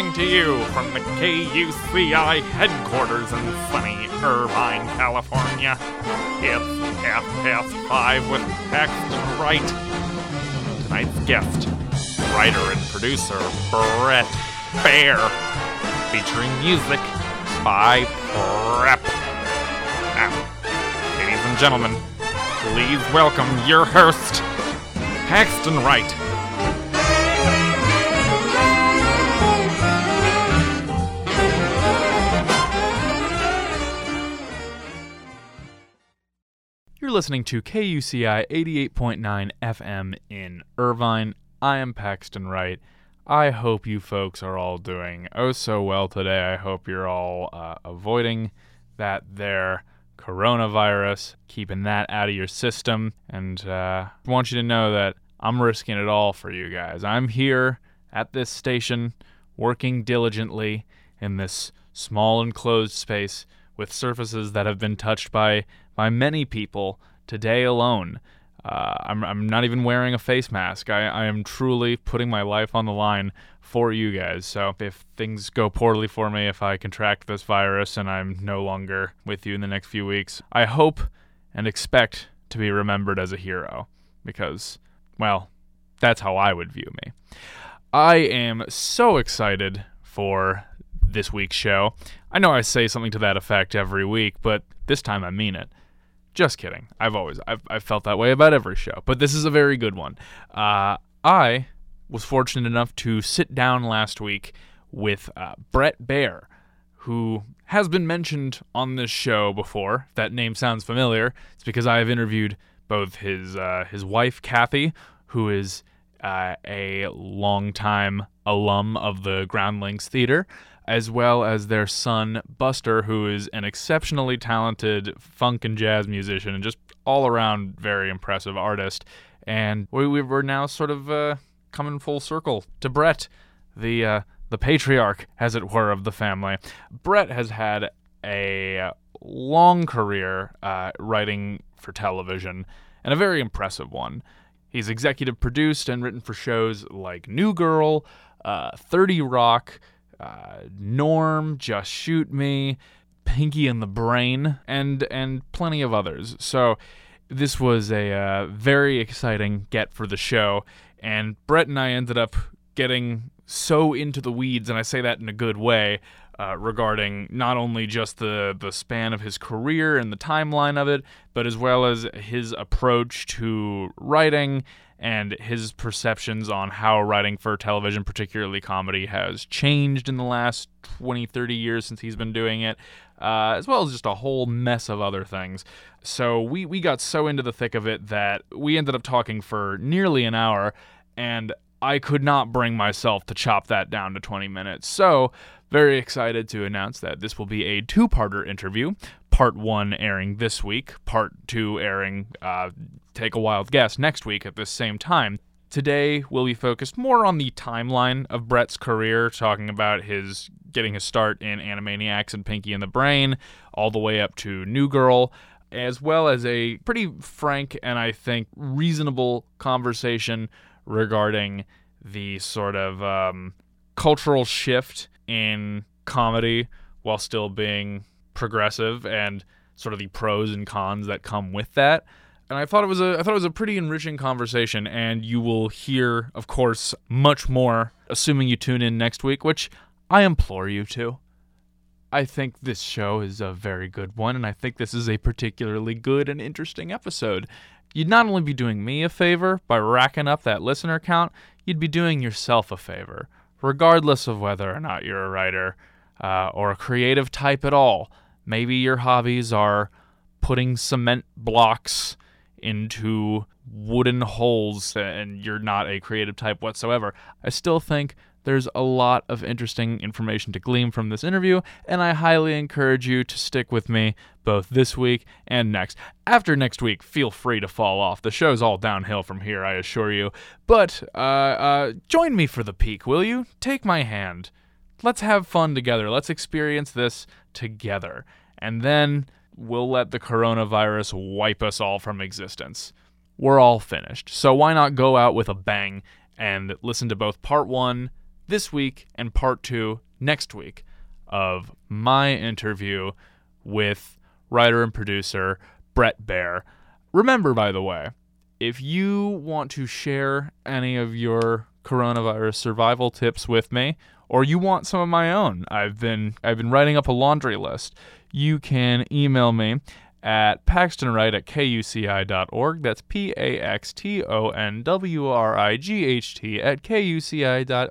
coming to you from the KUCI headquarters in sunny Irvine, California. It's half past five with Paxton Wright. Tonight's guest, writer and producer Brett Baer, featuring music by Prep. Now, ladies and gentlemen, please welcome your host, Paxton Wright. You're listening to KUCI 88.9 FM in Irvine. I am Paxton Wright. I hope you folks are all doing oh so well today. I hope you're all uh, avoiding that there coronavirus, keeping that out of your system. And uh, I want you to know that I'm risking it all for you guys. I'm here at this station working diligently in this small enclosed space with surfaces that have been touched by by many people today alone. Uh, I'm, I'm not even wearing a face mask. I, I am truly putting my life on the line for you guys. So if things go poorly for me, if I contract this virus and I'm no longer with you in the next few weeks, I hope and expect to be remembered as a hero because, well, that's how I would view me. I am so excited for this week's show. I know I say something to that effect every week, but this time I mean it. Just kidding. I've always I've, I've felt that way about every show, but this is a very good one. Uh, I was fortunate enough to sit down last week with uh, Brett Baer, who has been mentioned on this show before. If that name sounds familiar, it's because I have interviewed both his uh, his wife Kathy, who is uh, a longtime alum of the Groundlings Theater, as well as their son Buster, who is an exceptionally talented funk and jazz musician and just all around very impressive artist. And we, we were now sort of uh, coming full circle to Brett, the uh, the patriarch, as it were, of the family. Brett has had a long career uh, writing for television, and a very impressive one. He's executive produced and written for shows like New Girl, uh, 30 Rock, uh, Norm, Just Shoot Me, Pinky and the Brain, and and plenty of others. So this was a uh, very exciting get for the show, and Brett and I ended up getting so into the weeds, and I say that in a good way. Uh, regarding not only just the, the span of his career and the timeline of it, but as well as his approach to writing and his perceptions on how writing for television, particularly comedy, has changed in the last 20, 30 years since he's been doing it, uh, as well as just a whole mess of other things. So we, we got so into the thick of it that we ended up talking for nearly an hour, and I could not bring myself to chop that down to 20 minutes. So, very excited to announce that this will be a two parter interview. Part one airing this week, part two airing uh, Take a Wild Guess next week at this same time. Today, we'll be focused more on the timeline of Brett's career, talking about his getting his start in Animaniacs and Pinky and the Brain, all the way up to New Girl, as well as a pretty frank and I think reasonable conversation regarding the sort of um, cultural shift in comedy while still being progressive and sort of the pros and cons that come with that. And I thought it was a I thought it was a pretty enriching conversation and you will hear of course much more assuming you tune in next week, which I implore you to. I think this show is a very good one and I think this is a particularly good and interesting episode. You'd not only be doing me a favor by racking up that listener count, you'd be doing yourself a favor regardless of whether or not you're a writer uh, or a creative type at all. Maybe your hobbies are putting cement blocks into wooden holes and you're not a creative type whatsoever. I still think there's a lot of interesting information to glean from this interview, and I highly encourage you to stick with me both this week and next. After next week, feel free to fall off. The show's all downhill from here, I assure you. But uh, uh, join me for the peak, will you? Take my hand. Let's have fun together. Let's experience this together. And then we'll let the coronavirus wipe us all from existence. We're all finished. So why not go out with a bang and listen to both part one this week and part two next week of my interview with writer and producer Brett Baer. Remember, by the way, if you want to share any of your coronavirus survival tips with me, or you want some of my own, I've been I've been writing up a laundry list. You can email me at paxtonwright at kuci.org. That's P A X T O N W R I G H T at kuci.org.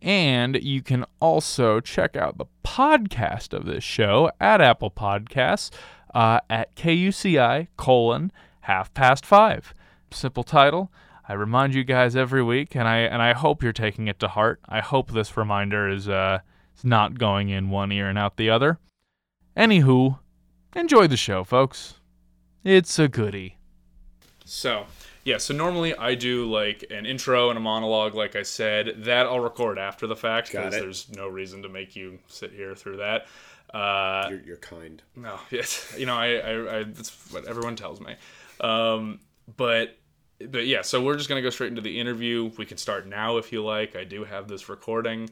And you can also check out the podcast of this show at Apple Podcasts uh, at KUCI colon half past five. Simple title. I remind you guys every week, and I and I hope you're taking it to heart. I hope this reminder is uh, is not going in one ear and out the other. Anywho, enjoy the show, folks. It's a goodie. So, yeah, so normally I do like an intro and a monologue, like I said. That I'll record after the fact because there's no reason to make you sit here through that. Uh, You're, you're kind. no, yes, you know, I, I, I that's what everyone tells me. Um, but, but yeah, so we're just gonna go straight into the interview. We can start now if you like. I do have this recording.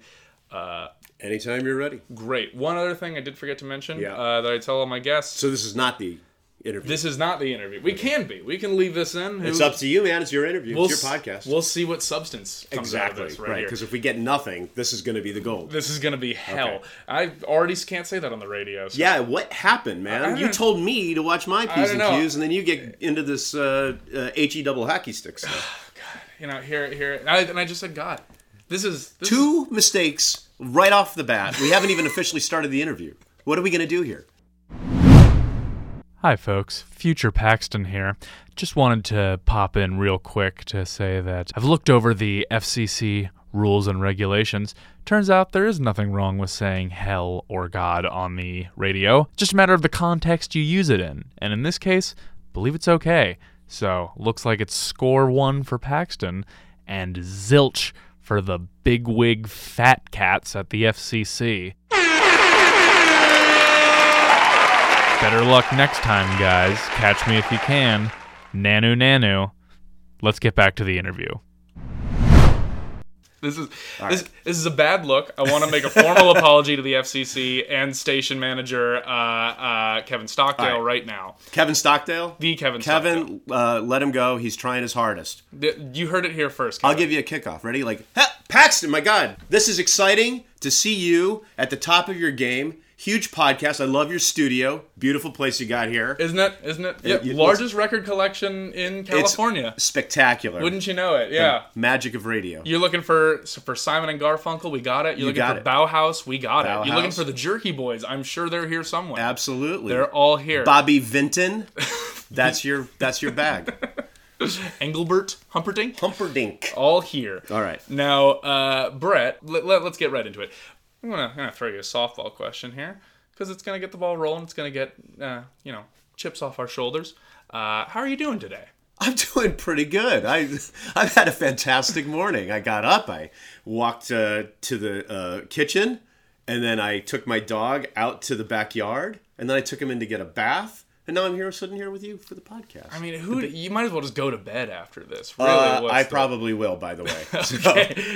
Uh, Anytime you're ready. great. One other thing I did forget to mention Yeah. uh, that I tell all my guests. So this is not the interview. This is not the interview. We can be. We can leave this in. it's Who- up to you, man. It's your interview. We'll it's your podcast. We'll see what substance comes exactly. out of this right, right. Because if we get nothing, this is going to be the gold. This is gonna be hell. Okay. I already can't say that on the radio. so- yeah, what happened, man? You told me to watch my P's and. Q's, and then you get into this uh, uh, HE double hockey stick stuff. God, you know, here, here, and I, and I just said, God, this is this is- Two mistakes right off the bat. We haven't even officially started the interview. What are we going to do here? Hi, folks. Future Paxton here. Just wanted to pop in real quick to say that I've looked over the FCC rules and regulations. Turns out there is nothing wrong with saying hell or God on the radio. Just a matter of the context you use it in. And in this case, believe it's okay. So, looks like it's score one for Paxton and zilch for the bigwig fat cats at the FCC. Better luck next time, guys. Catch me if you can. Nanu Nanu. Let's get back to the interview. This is this, this is a bad look. I want to make a formal apology to the FCC and station manager uh, uh, Kevin Stockdale All right. right now. Kevin Stockdale? The Kevin. Stockdale. Kevin, uh, let him go. He's trying his hardest. Th- you heard it here first. I'll give you a kickoff. Ready? Like, ha, Paxton, my God. This is exciting to see you at the top of your game. Huge podcast. I love your studio. Beautiful place you got here. Isn't it? Isn't it? Yeah, you- largest record collection in California. Spectacular. Wouldn't you know it? Yeah. Magic of radio. You're looking for for Simon and Garfunkel, we got it. You're looking got for it. Bauhaus, we got it. You're looking for the Jerky Boys. I'm sure they're here somewhere. Absolutely. They're all here. Bobby Vinton. That's your that's your bag. Engelbert, Humperdinck, Humperdinck. all here. All right. Now, uh, Brett, let, let, us get right into it. I'm gonna, I'm gonna throw you a softball question here because it's gonna get the ball rolling. It's gonna get uh, you know chips off our shoulders. Uh, how are you doing today? I'm doing pretty good. I I've had a fantastic morning. I got up, I walked uh, to the uh, kitchen, and then I took my dog out to the backyard, and then I took him in to get a bath, and now I'm here sitting here with you for the podcast. I mean, who? You might as well just go to bed after this. Really, Uh, I the- probably will, by the way. So,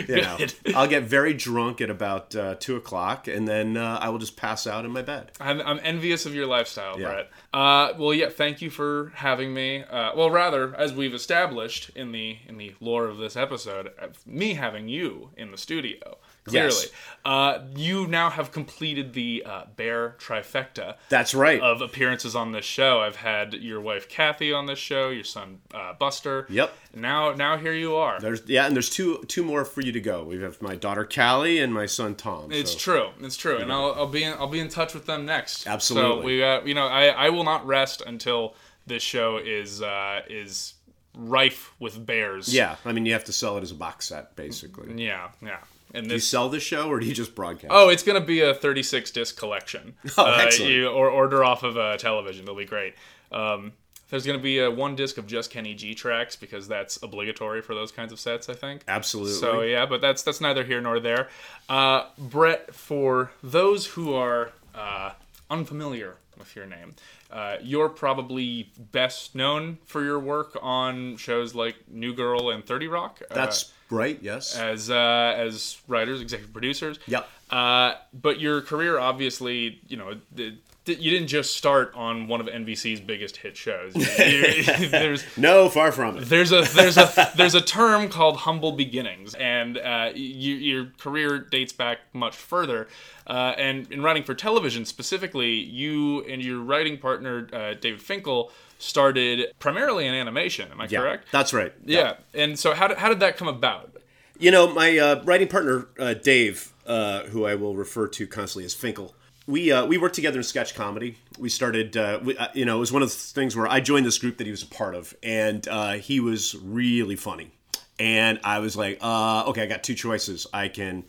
you know. I'll get very drunk at about uh, two o'clock, and then uh, I will just pass out in my bed. I'm, I'm envious of your lifestyle, Yeah. Brett. Uh, well, yeah, thank you for having me. Uh, well, rather, as we've established in the in the lore of this episode, uh, me having you in the studio. Clearly, Yes. uh, you now have completed the uh, Baer trifecta That's right. of appearances on this show. I've had your wife Kathy on this show, your son uh, Buster. Yep. Now, now here you are. There's yeah, and there's two two more for you to go. We have my daughter Callie and my son Tom. It's so- true. It's true, and I'll, I'll be in, I'll be in touch with them next. Absolutely. So we uh, you know I, I will not rest until this show is uh, is rife with bears. Yeah, I mean you have to sell it as a box set, basically. Yeah, yeah. And you sell the show or do you just broadcast? oh, it's gonna be a 36 disc collection. Oh, uh, excellent. You, or order off of a television. It'll be great. Um, there's gonna be a one disc of just Kenny G tracks because that's obligatory for those kinds of sets. I think. Absolutely. So yeah, but that's that's neither here nor there. Uh, Brett, for those who are uh, unfamiliar with your name. Uh, you're probably best known for your work on shows like New Girl and Thirty Rock. uh, That's right. Yes. as uh, as writers, executive producers. Yep. Uh, but your career, obviously, you know, the- you didn't just start on one of NBC's biggest hit shows. There's no, far from it. there's a there's a there's a term called humble beginnings, and uh, you, your career dates back much further. Uh, and in writing for television specifically, you and your writing partner uh, David Finkel started primarily in animation. Am I Yeah, correct? that's right. yeah. And so how did, how did that come about? You know, my uh, writing partner uh, Dave, uh, who I will refer to constantly as Finkel. We uh, we worked together in sketch comedy. We started, uh, we, uh, you know, it was one of the things where I joined this group that he was a part of, and uh, he was really funny. And I was like, uh, okay, I got two choices. I can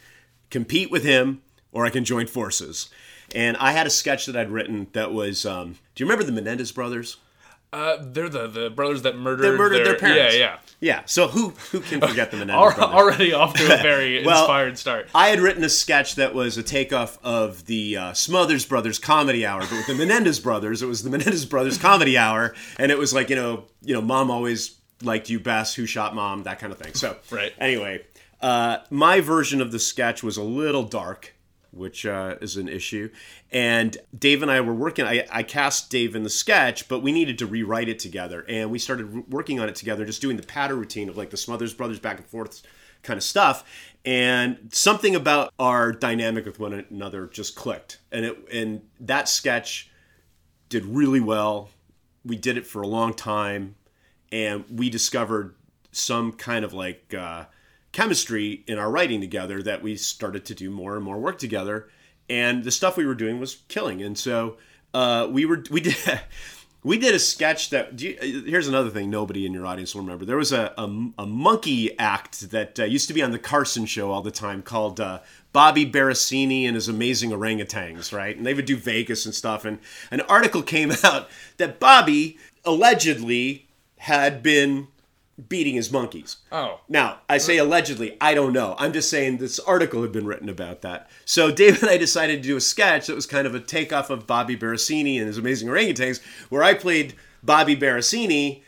compete with him, or I can join forces. And I had a sketch that I'd written that was, um, do you remember the Menendez brothers? Uh, they're the, the brothers that murdered, That murdered their parents. Yeah, yeah. Yeah. So who who can forget the Menendez brothers? Already off to a very Well, inspired start. I had written a sketch that was a takeoff of the uh, Smothers Brothers Comedy Hour, but with the Menendez Brothers, it was the Menendez Brothers Comedy Hour, and it was like you know, you know, Mom always liked you best, Who Shot Mom, that kind of thing. So, Right. Anyway, uh, my version of the sketch was a little dark, which uh, is an issue. And Dave and I were working. I, I cast Dave in the sketch, but we needed to rewrite it together, and we started working on it together, just doing the patter routine of like the Smothers Brothers back and forth kind of stuff. And something about our dynamic with one another just clicked, and it and that sketch did really well. We did it for a long time, and we discovered some kind of like uh, chemistry in our writing together that we started to do more and more work together. And the stuff we were doing was killing. And so uh, we were we did we did a sketch that. Do you, here's another thing nobody in your audience will remember. There was a a, a monkey act that uh, used to be on the Carson Show all the time called. Uh, Bobby Berosini and his amazing orangutans, right? And they would do Vegas and stuff. And an article came out that Bobby allegedly had been beating his monkeys. Oh. Now, I say uh. allegedly, I don't know. I'm just saying this article had been written about that. So Dave and I decided to do a sketch that was kind of a takeoff of Bobby Berosini and his amazing orangutans, where I played Bobby Berosini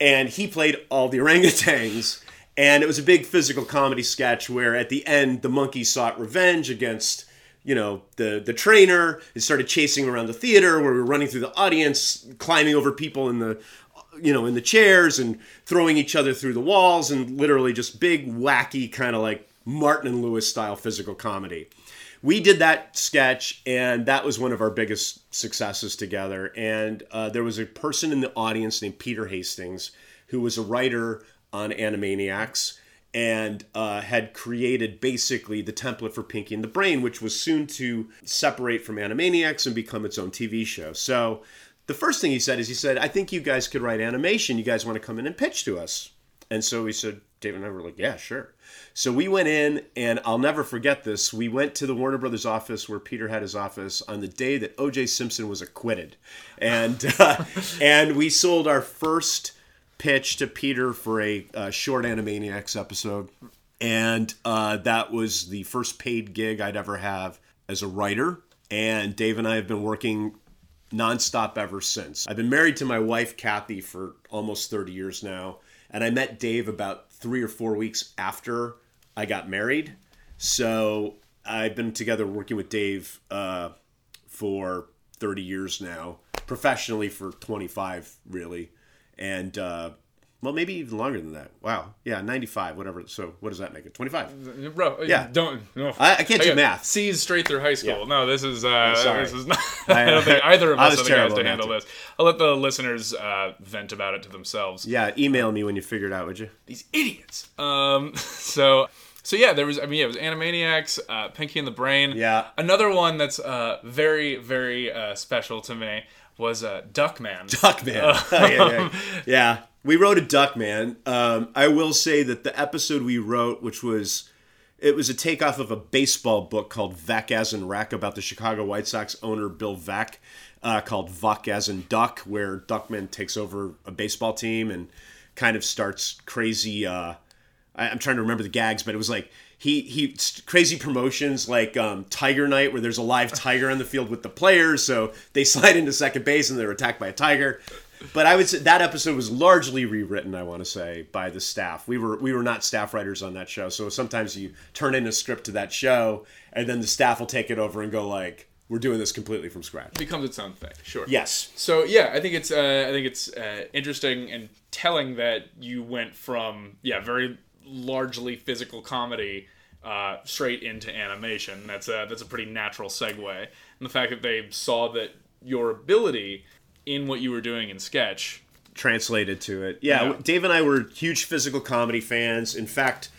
and he played all the orangutans. And it was a big physical comedy sketch where at the end the monkey sought revenge against you know the the trainer and started chasing around the theater where we were running through the audience climbing over people in the you know in the chairs and throwing each other through the walls and literally just big wacky kind of like martin and lewis style physical comedy we did that sketch and that was one of our biggest successes together and uh, there was a person in the audience named peter hastings who was a writer on animaniacs and uh, had created basically the template for Pinky and the Brain, which was soon to separate from Animaniacs and become its own TV show. So the first thing he said is he said, I think you guys could write animation. You guys want to come in and pitch to us? And so we said, David and I were like, yeah, sure. So we went in, and I'll never forget this. We went to the Warner Brothers office where Peter had his office on the day that O.J. Simpson was acquitted, and uh, and we sold our first pitch to Peter for a uh, short Animaniacs episode, and uh, that was the first paid gig I'd ever have as a writer. And Dave and I have been working nonstop ever since. I've been married to my wife Kathy for almost 30 years now, and I met Dave about three or four weeks after I got married. So I've been together working with Dave uh, for 30 years now, professionally for 25 really, and uh, well maybe even longer than that. Wow, yeah, 95, whatever. So what does that make it? 25. Bro, Yeah. don't. No. I, I can't do math. C's straight through high school. Yeah. No, this is uh, sorry. this is not. I- I don't think either of us are the guys to handle this. I'll let the listeners uh, vent about it to themselves. Yeah, email me when you figure it out, would you? These idiots. Um. So. So yeah, there was. I mean, yeah, it was Animaniacs, uh, Pinky and the Brain. Yeah. Another one that's uh, very, very uh, special to me was uh, Duckman. Duckman. yeah, yeah. yeah, we wrote a Duckman. Um, I will say that the episode we wrote, which was it was a takeoff of a baseball book called Veeck as in Wreck about the Chicago White Sox owner Bill Veeck, uh, called Vuck as in Duck, where Duckman takes over a baseball team and kind of starts crazy. Uh, I, I'm trying to remember the gags, but it was like he he crazy promotions like um, Tiger Night, where there's a live tiger on the field with the players, so they slide into second base and they're attacked by a tiger. But I would say that episode was largely rewritten. I want to say by the staff. We were we were not staff writers on that show, so sometimes you turn in a script to that show, and then the staff will take it over and go like, "We're doing this completely from scratch." becomes its own thing. Sure. Yes. So yeah, I think it's uh, I think it's uh, interesting and telling that you went from yeah very largely physical comedy uh, straight into animation. That's a that's a pretty natural segue, and the fact that they saw that your ability in what you were doing in sketch. translated to it. Yeah, Yeah. Dave and I were huge physical comedy fans. In fact,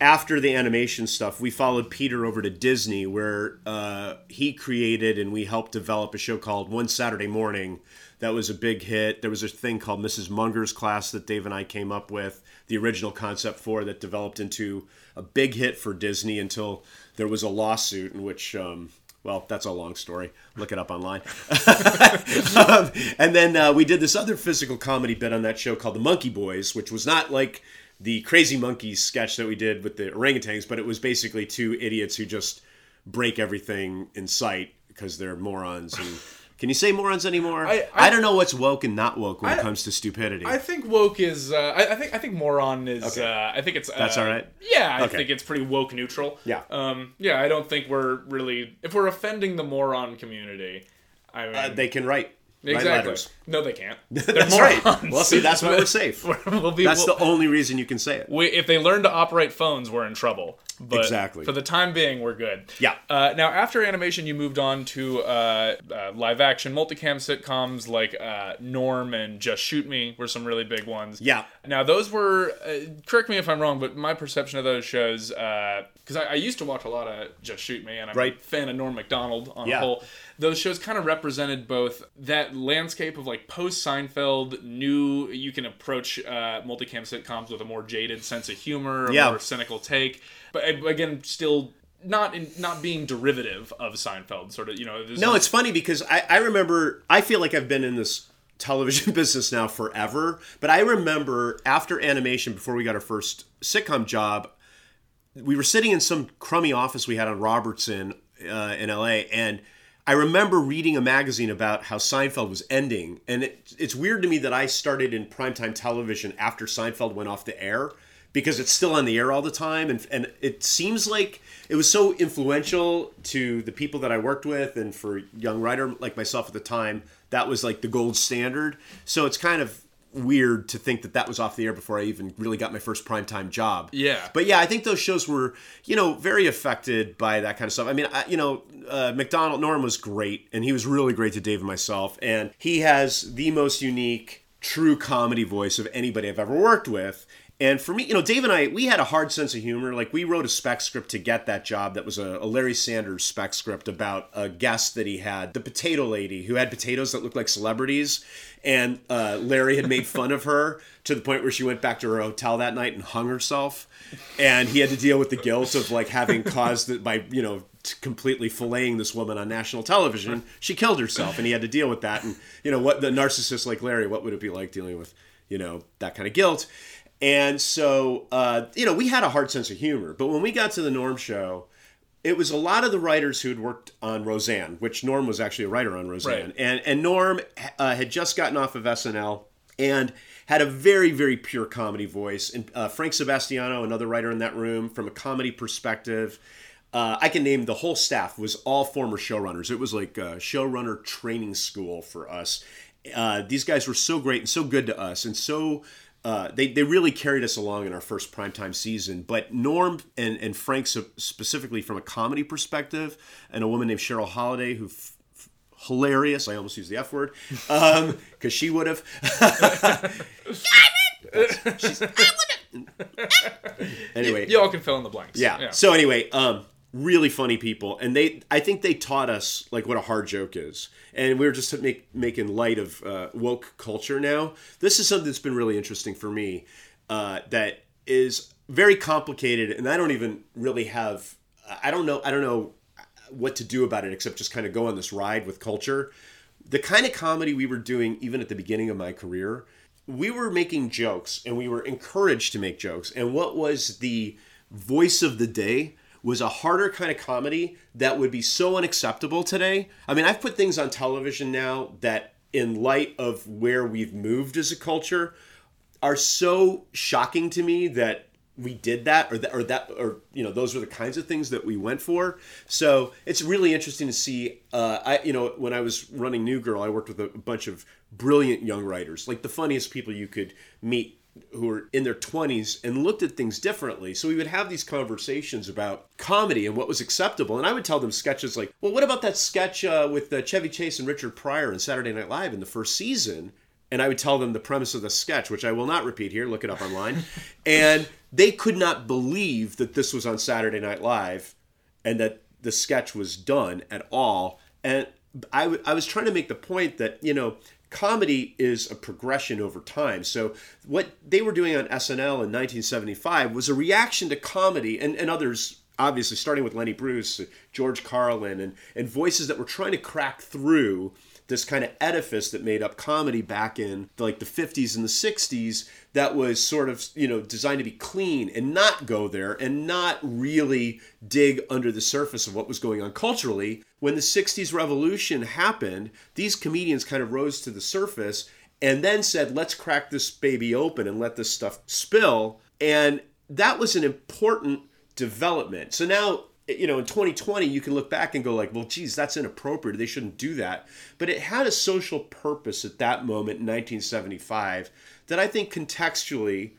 after the animation stuff, we followed Peter over to Disney, where uh, he created and we helped develop a show called One Saturday Morning. That was a big hit. There was a thing called Mrs. Munger's Class that Dave and I came up with, the original concept for that developed into a big hit for Disney until there was a lawsuit in which. Um, well, that's a long story. Look it up online. um, and then uh, we did this other physical comedy bit on that show called The Monkey Boys, which was not like the Crazy Monkeys sketch that we did with the orangutans, but it was basically two idiots who just break everything in sight because they're morons. And can you say morons anymore? I- I, I- don't know what's woke and not woke when it comes to stupidity. I think woke is. Uh, I, I think I think moron is. Okay. Uh, I think it's. Uh, That's all right? Yeah, I Okay. think it's pretty woke neutral. Yeah. Um. Yeah, I don't think we're really. If we're offending the moron community, I mean, Uh, they can write. Exactly. No, they can't. They're That's right. Well, see, that's why we're safe. we'll be, That's we'll- the only reason you can say it. we, if they learn to operate phones, we're in trouble. But Exactly. For the time being, we're good. Yeah. Uh, now, after animation, you moved on to uh, uh, live action multicam sitcoms like uh, Norm and Just Shoot Me were some really big ones. Yeah. Now, those were, uh, correct me if I'm wrong, but my perception of those shows, because I, I used to watch a lot of Just Shoot Me, and I'm a fan of Norm MacDonald on Yeah. a whole. Those shows kind of represented both that landscape of like post Seinfeld, new, you can approach uh, multicam sitcoms with a more jaded sense of humor, a Yeah. more cynical take, but uh, again, still not in, not being derivative of Seinfeld, sort of, you know. No, it's funny because I, I remember, I feel like I've been in this television business now forever, but I remember after animation, before we got our first sitcom job, we were sitting in some crummy office we had on Robertson uh, in LA, and I remember reading a magazine about how Seinfeld was ending, and it, it's weird to me that I started in primetime television after Seinfeld went off the air because it's still on the air all the time, and and it seems like it was so influential to the people that I worked with, and for young writer like myself at the time, that was like the gold standard. So it's kind of weird to think that that was off the air before I even really got my first primetime job. Yeah. But yeah, I think those shows were, you know, very affected by that kind of stuff. I mean, I, you know, uh, McDonald Norm was great, and he was really great to Dave and myself, and he has the most unique, true comedy voice of anybody I've ever worked with. And for me, you know, Dave and I, we had a hard sense of humor. Like we wrote a spec script to get that job. That was a, a Larry Sanders spec script about a guest that he had, the potato lady who had potatoes that looked like celebrities. And uh, Larry had made fun of her to the point where she went back to her hotel that night and hung herself. And he had to deal with the guilt of like having caused it by, you know, completely filleting this woman on national television. She killed herself, and he had to deal with that. And you know what, the narcissist like Larry, what would it be like dealing with, you know, that kind of guilt? And so, uh, you know, we had a hard sense of humor. But when we got to the Norm show, it was a lot of the writers who had worked on Roseanne, which Norm was actually a writer on Roseanne, Right. and and Norm uh, had just gotten off of SNL and had a very very pure comedy voice. And uh, Frank Sebastiano, another writer in that room, from a comedy perspective. Uh, I can name the whole staff was all former showrunners. It was like a showrunner training school for us. Uh, these guys were so great and so good to us, and so uh, they, they really carried us along in our first primetime season. But Norm and, and Frank, so- specifically from a comedy perspective, and a woman named Cheryl Holliday, who f- f- hilarious. I almost used the F word because she would have. anyway, Y'all can fill in the blanks. yeah. So anyway, um, really funny people, and they, I think they taught us like what a hard joke is, and we were just make, making light of uh, woke culture. Now, this is something that's been really interesting for me. Uh, that is very complicated, and I don't even really have. I don't know. I don't know what to do about it except just kind of go on this ride with culture. The kind of comedy we were doing, even at the beginning of my career, we were making jokes and we were encouraged to make jokes. And what was the voice of the day was a harder kind of comedy that would be so unacceptable today. I mean, I've put things on television now that, in light of where we've moved as a culture, are so shocking to me that we did that or that or that or you know those were the kinds of things that we went for so it's really interesting to see uh, i you know when i was running new girl i worked with a bunch of brilliant young writers like the funniest people you could meet who were in their 20s and looked at things differently. So we would have these conversations about comedy and what was acceptable. And I would tell them sketches like, well, what about that sketch uh, with uh, Chevy Chase and Richard Pryor in Saturday Night Live in the first season? And I would tell them the premise of the sketch, which I will not repeat here, look it up online. and they could not believe that this was on Saturday Night Live and that the sketch was done at all. And I, w- I was trying to make the point that, you know, comedy is a progression over time. So what they were doing on SNL in 1975 was a reaction to comedy and, and others obviously starting with Lenny Bruce, George Carlin and and voices that were trying to crack through this kind of edifice that made up comedy back in like the 50s and the 60s that was sort of you know designed to be clean and not go there and not really dig under the surface of what was going on culturally when the 60s revolution happened these comedians kind of rose to the surface and then said let's crack this baby open and let this stuff spill and that was an important development so now you know, in 2020, you can look back and go like, well, geez, that's inappropriate. They shouldn't do that. But it had a social purpose at that moment in 1975 that I think contextually,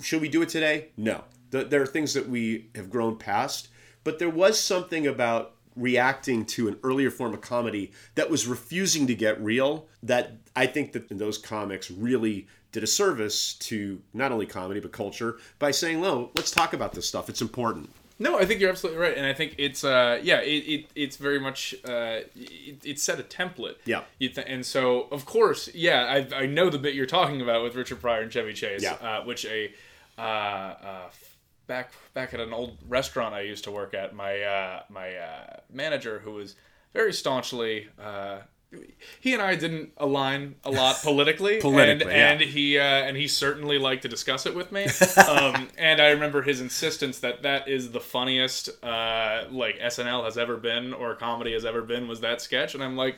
should we do it today? No. There are things that we have grown past, but there was something about reacting to an earlier form of comedy that was refusing to get real that I think that those comics really did a service to not only comedy but culture by saying, "No, let's talk about this stuff. It's important." No, I think you're absolutely right, and I think it's uh yeah it, it it's very much uh it, it set a template. Yeah. Th- and so of course yeah I I know the bit you're talking about with Richard Pryor and Chevy Chase. Yeah. Uh, which a uh, uh back back at an old restaurant I used to work at my uh my uh manager who was very staunchly uh he and I didn't align a lot politically, politically, and, yeah. and he uh, and he certainly liked to discuss it with me. um, and I remember his insistence that that is the funniest uh, like SNL has ever been or comedy has ever been was that sketch, and I'm like.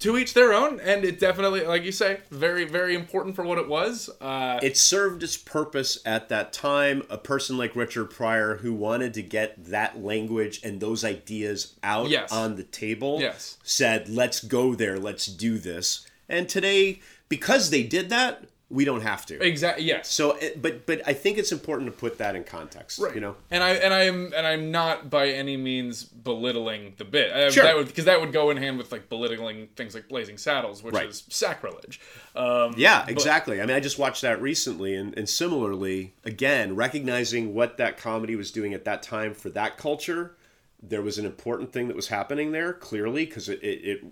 To each their own, and it definitely, like you say, very, very important for what it was. Uh, it served its purpose at that time. A person like Richard Pryor, who wanted to get that language and those ideas out Yes. on the table, Yes. said, "Let's go there. Let's do this." And today, because they did that, we don't have to. exactly. Yes. So, but but I think it's important to put that in context. right You know, and I and I'm and I'm not by any means belittling the bit. Sure. that would because that would go in hand with like belittling things like Blazing Saddles, which Right. is sacrilege. Um, Yeah, exactly. I mean, I just watched that recently, and, and similarly, again, recognizing what that comedy was doing at that time for that culture, there was an important thing that was happening there, clearly, because it, it, it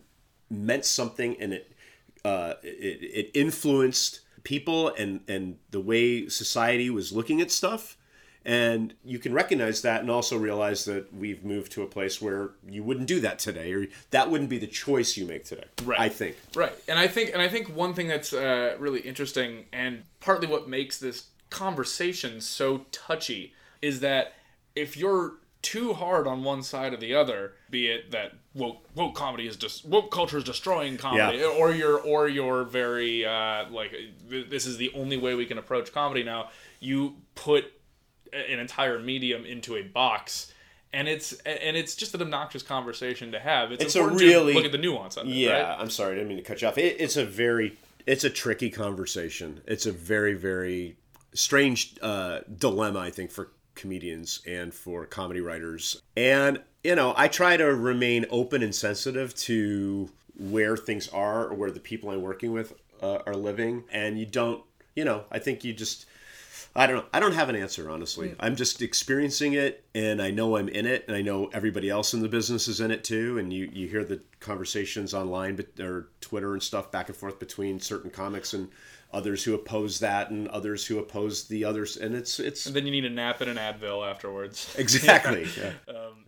meant something and it, uh, it, it influenced people and, and the way society was looking at stuff. And you can recognize that and also realize that we've moved to a place where you wouldn't do that today, or that wouldn't be the choice you make today. Right. I think. Right, and I think and I think one thing that's uh, really interesting and partly what makes this conversation so touchy is that if you're too hard on one side or the other, be it that woke woke comedy is just woke culture is destroying comedy, Yeah. or you're or you're very uh, like this is the only way we can approach comedy now. You put an entire medium into a box. And it's and it's just an obnoxious conversation to have. It's, It's a really- look at the nuance of it. Yeah, right? I'm sorry, I didn't mean to cut you off. It, it's a very, it's a tricky conversation. It's a very, very strange uh, dilemma, I think, for comedians and for comedy writers. And you know, I try to remain open and sensitive to where things are or where the people I'm working with uh, are living. And you don't, you know, I think you just. I don't know. I don't have an answer, honestly. I'm just experiencing it, and I know I'm in it, and I know everybody else in the business is in it too. And you, you hear the conversations online, but or Twitter and stuff back and forth between certain comics and others who oppose that, and others who oppose the others, and it's it's And then you need a nap and an Advil afterwards. exactly. yeah. Um,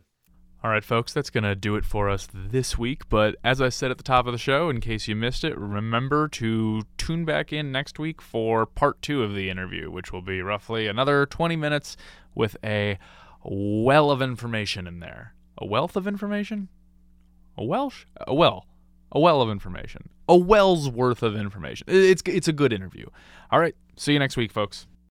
All right, folks, that's going to do it for us this week. But as I said at the top of the show, in case you missed it, remember to tune back in next week for part two of the interview, which will be roughly another 20 minutes with a well of information in there. A wealth of information? A Welsh? A well. A well of information. A well's worth of information. It's, it's a good interview. All right, see you next week, folks.